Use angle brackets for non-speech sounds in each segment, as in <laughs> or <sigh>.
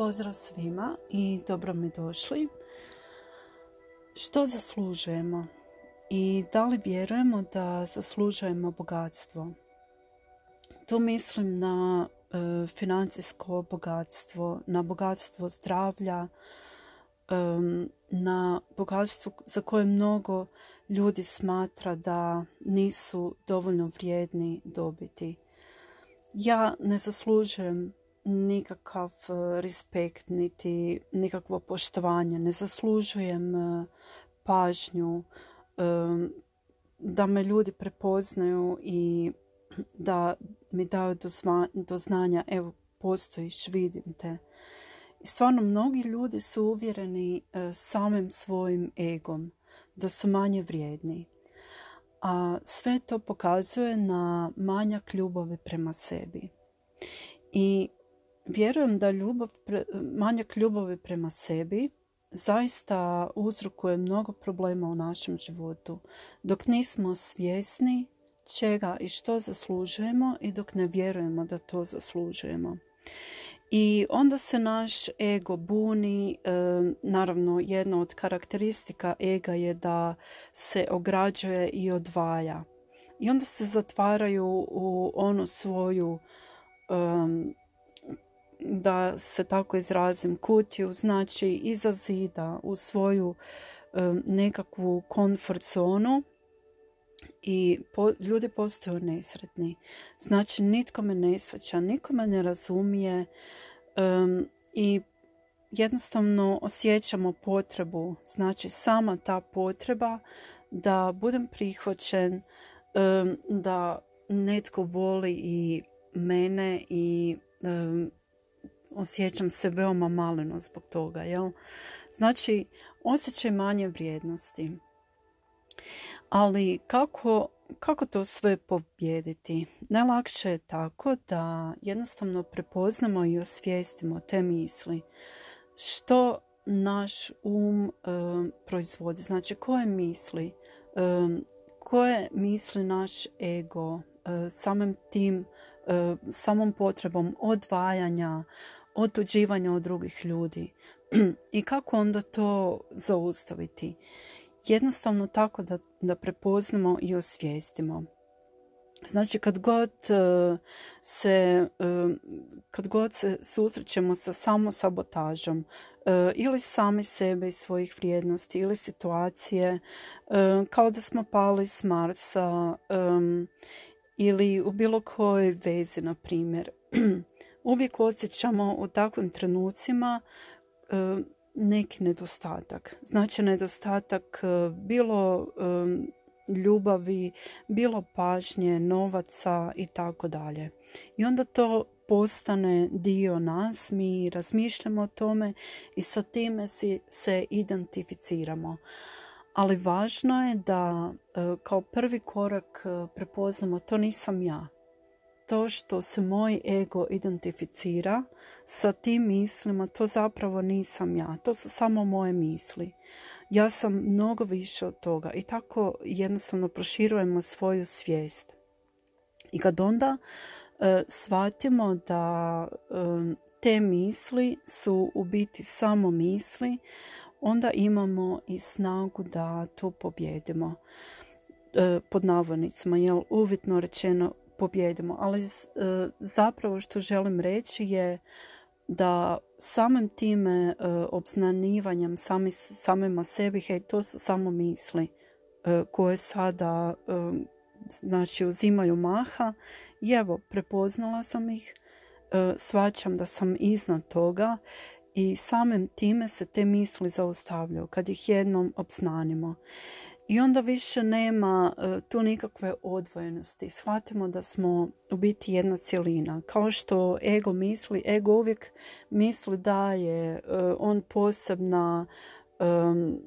Pozdrav svima i dobro mi došli. Što zaslužujemo i da li vjerujemo da zaslužujemo bogatstvo? Tu mislim na e, financijsko bogatstvo, na bogatstvo zdravlja, e, na bogatstvo za koje mnogo ljudi smatra da nisu dovoljno vrijedni dobiti. Ja ne zaslužujem nikakav e, respekt, niti nikakvo poštovanje. Ne zaslužujem e, pažnju, e, da me ljudi prepoznaju i da mi daju do znanja, evo, postojiš, vidim te. Stvarno, mnogi ljudi su uvjereni samim svojim egom, da su manje vrijedni. A sve to pokazuje na manjak ljubavi prema sebi. I Vjerujem da ljubav, manjak ljubavi prema sebi zaista uzrokuje mnogo problema u našem životu. Dok nismo svjesni čega i što zaslužujemo i dok ne vjerujemo da to zaslužujemo. I onda se naš ego buni. E, naravno, jedna od karakteristika ega je da se ograđuje i odvaja. I onda se zatvaraju u onu svoju da se tako izrazim, kutiju, znači iza zida u svoju nekakvu komfort zonu i ljudi postaju nesretni. Znači nitko me ne svaća, niko me ne razumije i jednostavno osjećamo potrebu, znači sama ta potreba da budem prihvaćen, da netko voli i mene i osjećam se veoma maleno zbog toga. Jel? Znači, osjećaj manje vrijednosti. Ali kako, kako to sve pobijediti? Najlakše je tako da jednostavno prepoznamo i osvijestimo te misli. Što naš um e, proizvodi? Znači, koje misli? E, koje misli naš ego e, samim tim, samom potrebom odvajanja, otuđivanja od drugih ljudi. <clears throat> I kako onda to zaustaviti? Jednostavno tako da, da prepoznamo i osvijestimo. Znači kad god e, se, e, kad god se susrećemo sa samosabotažom e, ili sami sebe i svojih vrijednosti ili situacije kao da smo pali s Marsa ili u bilo kojoj vezi na primjer <clears throat> uvijek osjećamo u takvim trenucima e, neki nedostatak. Znači nedostatak e, bilo e, ljubavi, bilo pažnje, novaca i tako dalje. I onda to postane dio nas, mi razmišljamo o tome i sa time si se identificiramo. Ali važno je da kao prvi korak prepoznamo to nisam ja to što se moj ego identificira sa tim mislima, to zapravo nisam ja. To su samo moje misli. Ja sam mnogo više od toga i tako jednostavno proširujemo svoju svijest. I kad onda e, shvatimo da e, te misli su u biti samo misli, onda imamo i snagu da to pobjedimo e, pod navodnicima, jel uvjetno rečeno pobjedimo. Ali e, zapravo što želim reći je da samim time e, obznanivanjem sami, samima sebi, hej, to su samo misli e, koje sada znači uzimaju maha i evo, prepoznala sam ih, svačam da sam iznad toga i samim time se te misli zaustavljaju kad ih jednom obznanimo. I onda više nema e, tu nikakve odvojenosti. Shvatimo da smo u biti jedna cjelina. Kao što ego misli, ego uvijek misli da je e, on posebna um,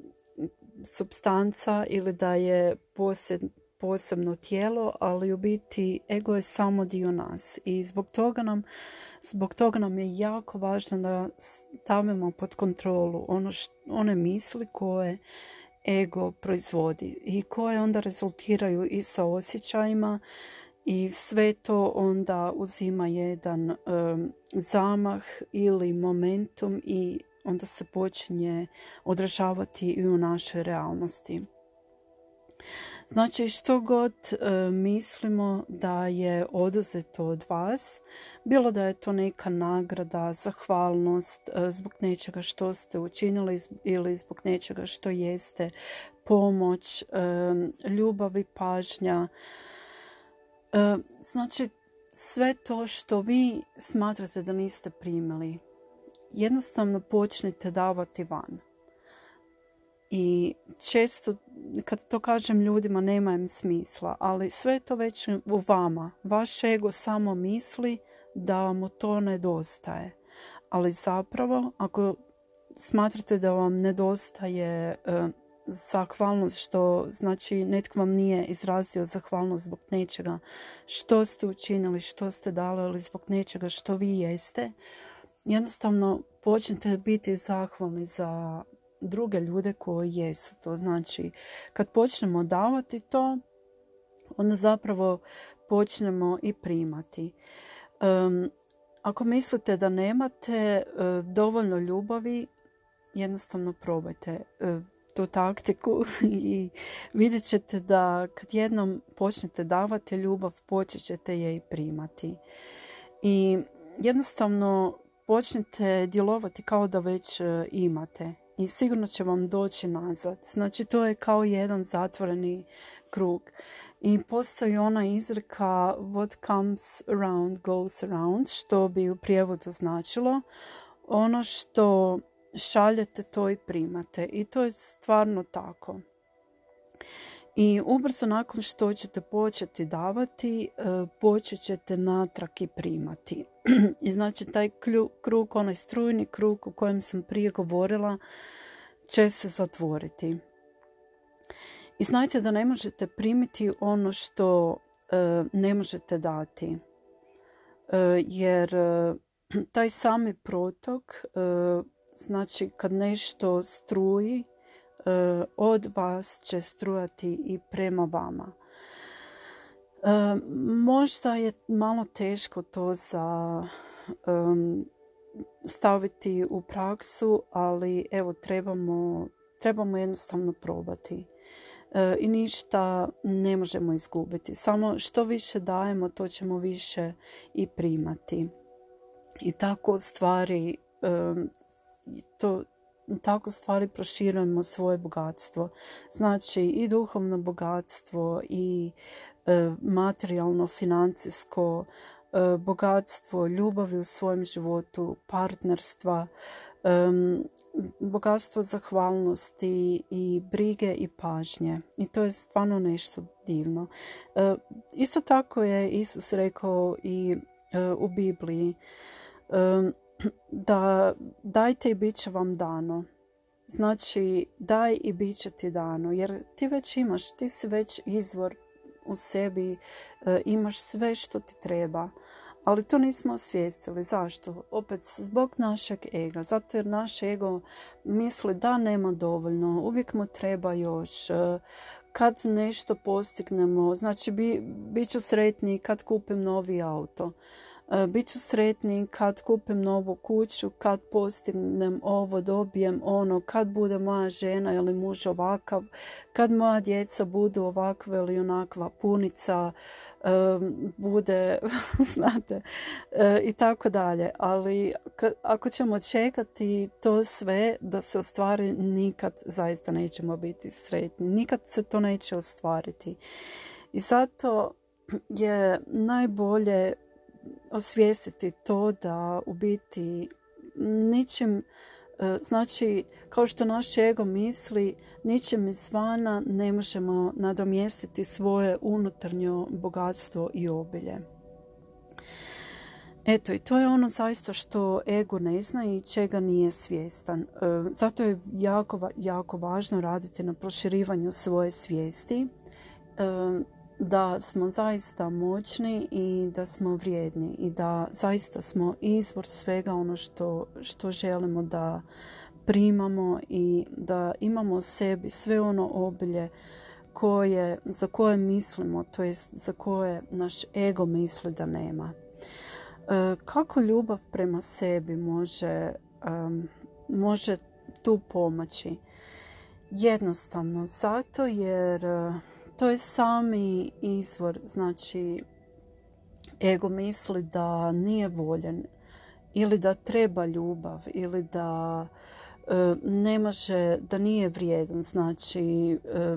substanca ili da je posebno tijelo, ali u biti ego je samo dio nas. I zbog toga nam, zbog toga nam je jako važno da stavimo pod kontrolu ono one misli koje ego proizvodi i koje onda rezultiraju i sa osjećajima i sve to onda uzima jedan zamah ili momentum i onda se počinje odražavati i u našoj realnosti. Znači što god e, mislimo da je oduzeto od vas, bilo da je to neka nagrada, zahvalnost e, zbog nečega što ste učinili ili zbog nečega što jeste, pomoć, e, ljubav i pažnja. Znači sve to što vi smatrate da niste primili, jednostavno počnite davati van. I često kad to kažem ljudima nema im smisla, ali sve to već u vama. Vaš ego samo misli da mu to nedostaje. Ali zapravo ako smatrate da vam nedostaje uh, zahvalnost što znači netko vam nije izrazio zahvalnost zbog nečega što ste učinili, što ste dali ili zbog nečega što vi jeste, jednostavno počnite biti zahvalni za druge ljude koji jesu. To znači kad počnemo davati to, onda zapravo počnemo i primati. ako mislite da nemate uh, dovoljno ljubavi, jednostavno probajte uh, tu taktiku <laughs> i vidjet ćete da kad jednom počnete davati ljubav, počet ćete je i primati. I jednostavno počnete djelovati kao da već imate i sigurno će vam doći nazad. Znači to je kao jedan zatvoreni krug. I postoji ona izreka what comes around goes around, što bi u prijevodu značilo ono što šaljete to i primate. I to je stvarno tako. I ubrzo nakon što ćete početi davati, e, počet ćete natrag i primati. I znači taj krug, onaj strujni krug o kojem sam prije govorila, će se zatvoriti. I znajte da ne možete primiti ono što e, ne možete dati. E, jer taj sami protok, znači kad nešto struji, E, od vas će strujati i prema vama. E, možda je malo teško to za staviti u praksu, ali evo trebamo, trebamo jednostavno probati. E, I ništa ne možemo izgubiti. Samo što više dajemo, to ćemo više i primati. I tako stvari to, tako stvari proširujemo svoje bogatstvo. Znači i duhovno bogatstvo i materijalno, financijsko e, bogatstvo, ljubavi u svojem životu, partnerstva, e, bogatstvo zahvalnosti i brige i pažnje. I to je stvarno nešto divno. E, isto tako je Isus rekao i u Bibliji da dajte i bit će vam dano. Znači daj i bit će ti dano jer ti već imaš, ti si već izvor u sebi, e, imaš sve što ti treba. Ali to nismo osvijestili. Zašto? Opet zbog našeg ega. Zato jer naš ego misli da nema dovoljno, uvijek mu treba još. E, kad nešto postignemo, znači bi, bit ću sretniji kad kupim novi auto. E, bit ću sretni kad kupim novu kuću, kad postignem ovo, dobijem ono, kad bude moja žena ili muž ovakav, kad moja djeca budu ovakva ili onakva punica, e, bude, <laughs> znate, e, i tako dalje. Ali ako ćemo čekati to sve da se ostvari, nikad zaista nećemo biti sretni. Nikad se to neće ostvariti. I zato je najbolje osvijestiti to da u biti ničim e, Znači, kao što naš ego misli, ničim izvana ne možemo nadomjestiti svoje unutarnjo bogatstvo i obilje. Eto, i to je ono zaista što ego ne zna i čega nije svjestan. E, zato je jako, jako važno raditi na proširivanju svoje svijesti e, da smo zaista moćni i da smo vrijedni i da zaista smo izvor svega ono što, što želimo da primamo i da imamo sebi sve ono obilje koje, za koje mislimo, to jest za koje naš ego misli da nema. E, kako ljubav prema sebi može, može tu pomoći? Jednostavno, zato jer to je sami izvor, znači ego misli da nije voljen ili da treba ljubav ili da e, ne može, da nije vrijedan, znači e,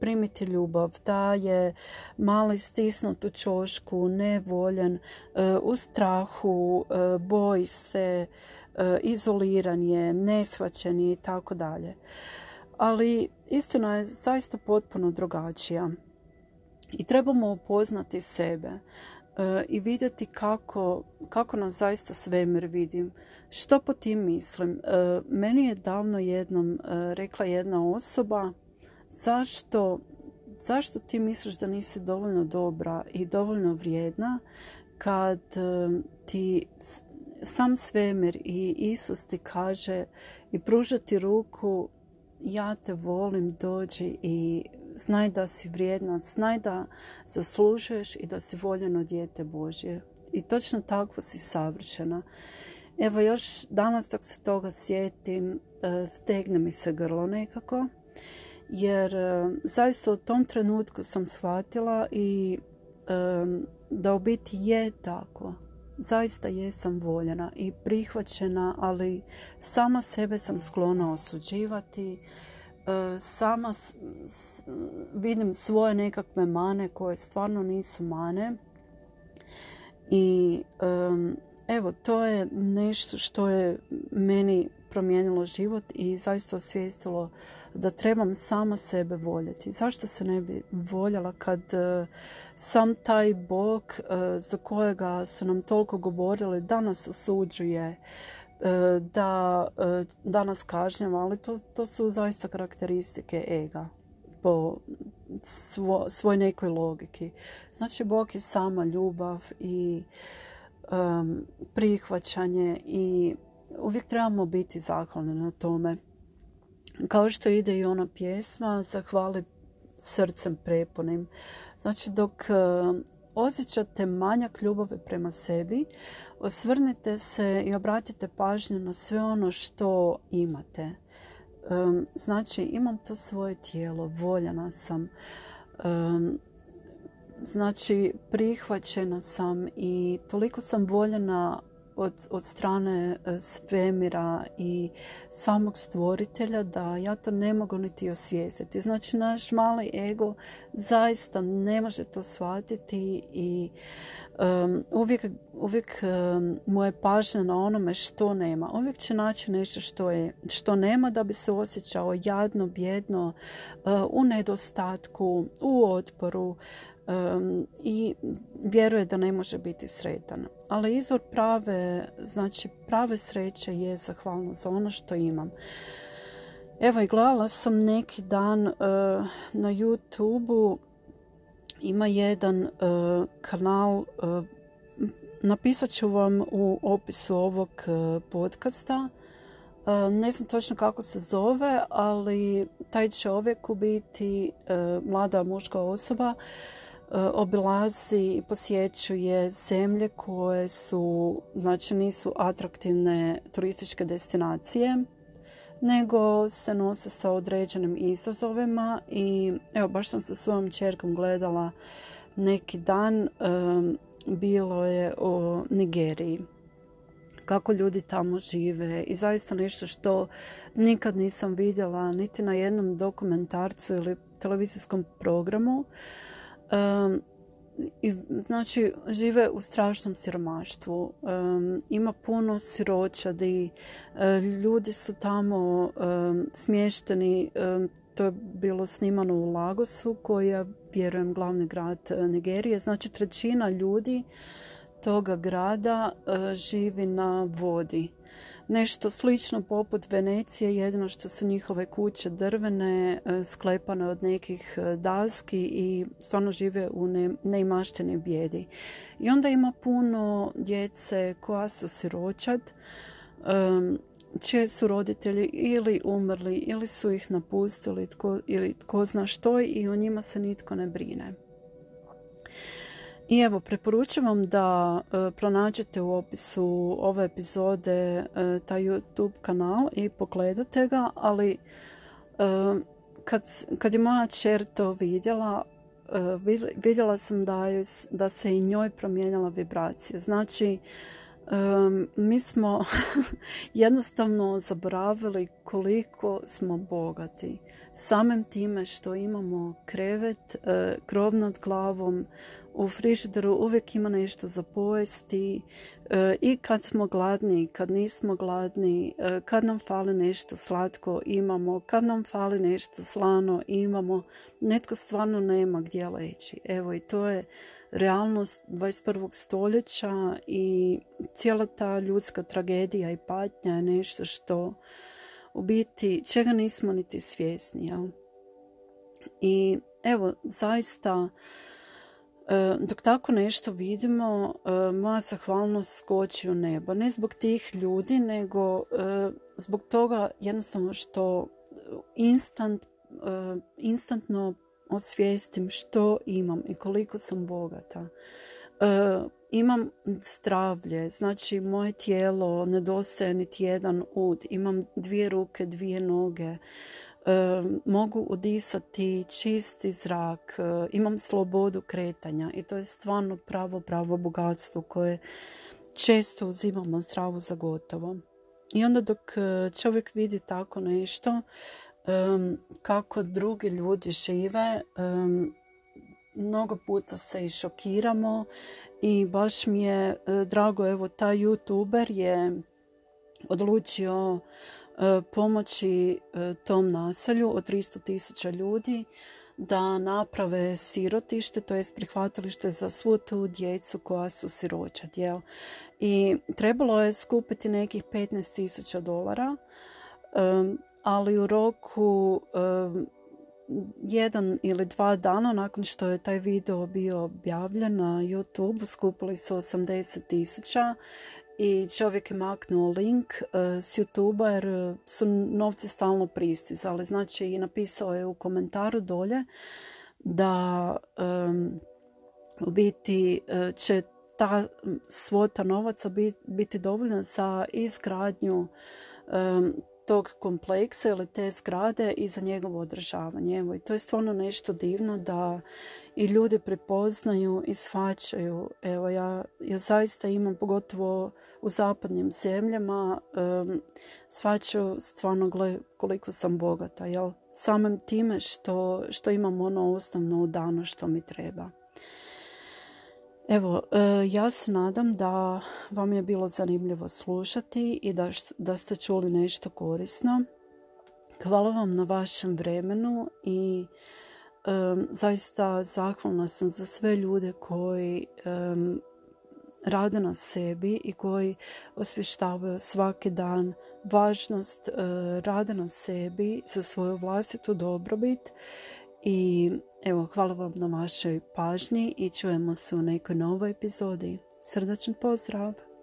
primiti ljubav, da je mali stisnut u čošku, nevoljen, e, u strahu, boji se, izoliran je, neshvaćen i tako dalje. Ali istina je zaista potpuno drugačija. I trebamo upoznati sebe. E, i vidjeti kako, kako nas zaista svemir vidim. Što po tim mislim? E, meni je davno jednom e, rekla jedna osoba zašto, zašto ti misliš da nisi dovoljno dobra i dovoljno vrijedna kad ti sam svemir i Isus ti kaže i pruža ti ruku ja te volim, dođi i znaj da si vrijedna, znaj da zaslužuješ i da si voljeno dijete Božje. I točno tako si savršena. Evo još danas dok se toga sjetim, e, stegne mi se grlo nekako. Jer e, zaista u tom trenutku sam shvatila i e, da u biti je tako. Zaista jesam voljena i prihvaćena, ali sama sebe sam sklona osuđivati E, sama vidim svoje nekakve mane koje stvarno nisu mane. I evo to je nešto što je meni promijenilo život i zaista osvijestilo da trebam sama sebe voljeti. Zašto se ne bi voljela kad e, sam taj Bog e, za kojega su nam toliko govorili da nas osuđuje, E, da danas kažnjava, ali to, to su zaista karakteristike ega po svo, svoj nekoj logiki. Znači, Bog je sama ljubav i um, prihvaćanje i uvijek trebamo biti zahvalni na tome. Kao što ide i ona pjesma, zahvali srcem prepunim. Znači, dok osjećate manjak ljubave prema sebi, osvrnite se i obratite pažnju na sve ono što imate. Znači, imam to svoje tijelo, voljena sam, znači, prihvaćena sam i toliko sam voljena od, od strane e, svemira i samog stvoritelja da ja to ne mogu niti osvijestiti. Znači naš mali ego zaista ne može to shvatiti i uvijek, uvijek um, mu je pažnja na onome što nema. Uvijek će naći nešto što, je, što nema da bi se osjećao jadno, bjedno, uh, u nedostatku, u otporu i vjeruje da ne može biti sretan. Ali izvor prave, znači prave sreće je zahvalno za ono što imam. Evo i gledala sam neki dan uh, na youtube ima jedan uh, kanal uh, napisat ću vam u opisu ovog podcasta ne znam točno kako se zove ali taj čovjek u biti mlada muška osoba obilazi i posjećuje zemlje koje su, znači nisu atraktivne turističke destinacije, nego se nose sa određenim izazovima i evo baš sam sa svojom čerkom gledala neki dan, bilo je o Nigeriji. Kako ljudi tamo žive i zaista nešto što nikad nisam vidjela niti na jednom dokumentarcu ili televizijskom programu i, znači, žive u strašnom siromaštvu. ima puno siročadi. E, ljudi su tamo smješteni. to je bilo snimano u Lagosu, koji je, vjerujem, glavni grad e, Nigerije. Znači, trećina ljudi toga grada e, živi na vodi nešto slično poput Venecije, jedino što su njihove kuće drvene, e, sklepane od nekih e, daski i stvarno žive u neimaštini bijedi. I onda ima puno djece koja su siročad, čije su roditelji ili umrli ili su ih napustili tko, ili tko zna što i o njima se nitko ne brine. I evo, preporučujem vam da e, pronađete u opisu ove epizode e, taj YouTube kanal i pogledate ga, ali e, kad, kad je moja čer to vidjela, vidjela sam da, da se i njoj promijenila vibracija. Znači, mi smo <laughs> jednostavno zaboravili koliko smo bogati. Samim time što imamo krevet, krov nad glavom, u frižideru uvijek ima nešto za pojesti e, i kad smo gladni kad nismo gladni, e, kad nam fali nešto slatko imamo, kad nam fali nešto slano imamo, netko stvarno nema gdje leći. Evo i to je realnost 21. stoljeća i cijela ta ljudska tragedija i patnja je nešto što u biti čega nismo niti svjesni. Jel? I evo, zaista E, dok tako nešto vidimo, e, moja zahvalnost skoči u nebo. Ne zbog tih ljudi, nego e, zbog toga jednostavno što instant, instantno osvijestim što imam i koliko sam bogata. Imam zdravlje, znači moje tijelo nedostaje niti jedan ud. Imam dvije ruke, dvije noge mogu udisati čisti zrak, imam slobodu kretanja i to je stvarno pravo, pravo bogatstvo koje često uzimamo zdravo za gotovo. I onda dok čovjek vidi tako nešto, kako drugi ljudi žive, mnogo puta se i šokiramo i baš mi je drago, evo taj youtuber je odlučio E, pomoći e, tom naselju od 300 tisuća ljudi da naprave sirotište, to jest prihvatilište za svu tu djecu koja su siroća. I trebalo je skupiti nekih 15 tisuća dolara, ali u roku jedan ili dva dana nakon što je taj video bio objavljen na YouTube skupili su 80 tisuća i čovjek je maknuo link e, s youtube jer su novci stalno pristizali. Znači i napisao je u komentaru dolje da u biti e, će ta svota novaca biti dovoljna za izgradnju tog kompleksa ili te zgrade i za njegovo održavanje. Evo, i to je stvarno nešto divno da i ljudi prepoznaju i shvaćaju. Evo, ja, ja zaista imam, pogotovo u zapadnim zemljama, um, shvaćaju stvarno gle, koliko sam bogata. Jel? Samim time što, što imam ono osnovno u što mi treba. Evo, e, ja se nadam da vam je bilo zanimljivo slušati i da, da ste čuli nešto korisno. Hvala vam na vašem vremenu i um, zaista zahvalna sam za sve ljude koji um, rade na sebi i koji osvještavaju svaki dan važnost uh, rada na sebi za svoju vlastitu dobrobit i evo hvala vam na vašoj pažnji i čujemo se u nekoj novoj epizodi. Srdačan pozdrav!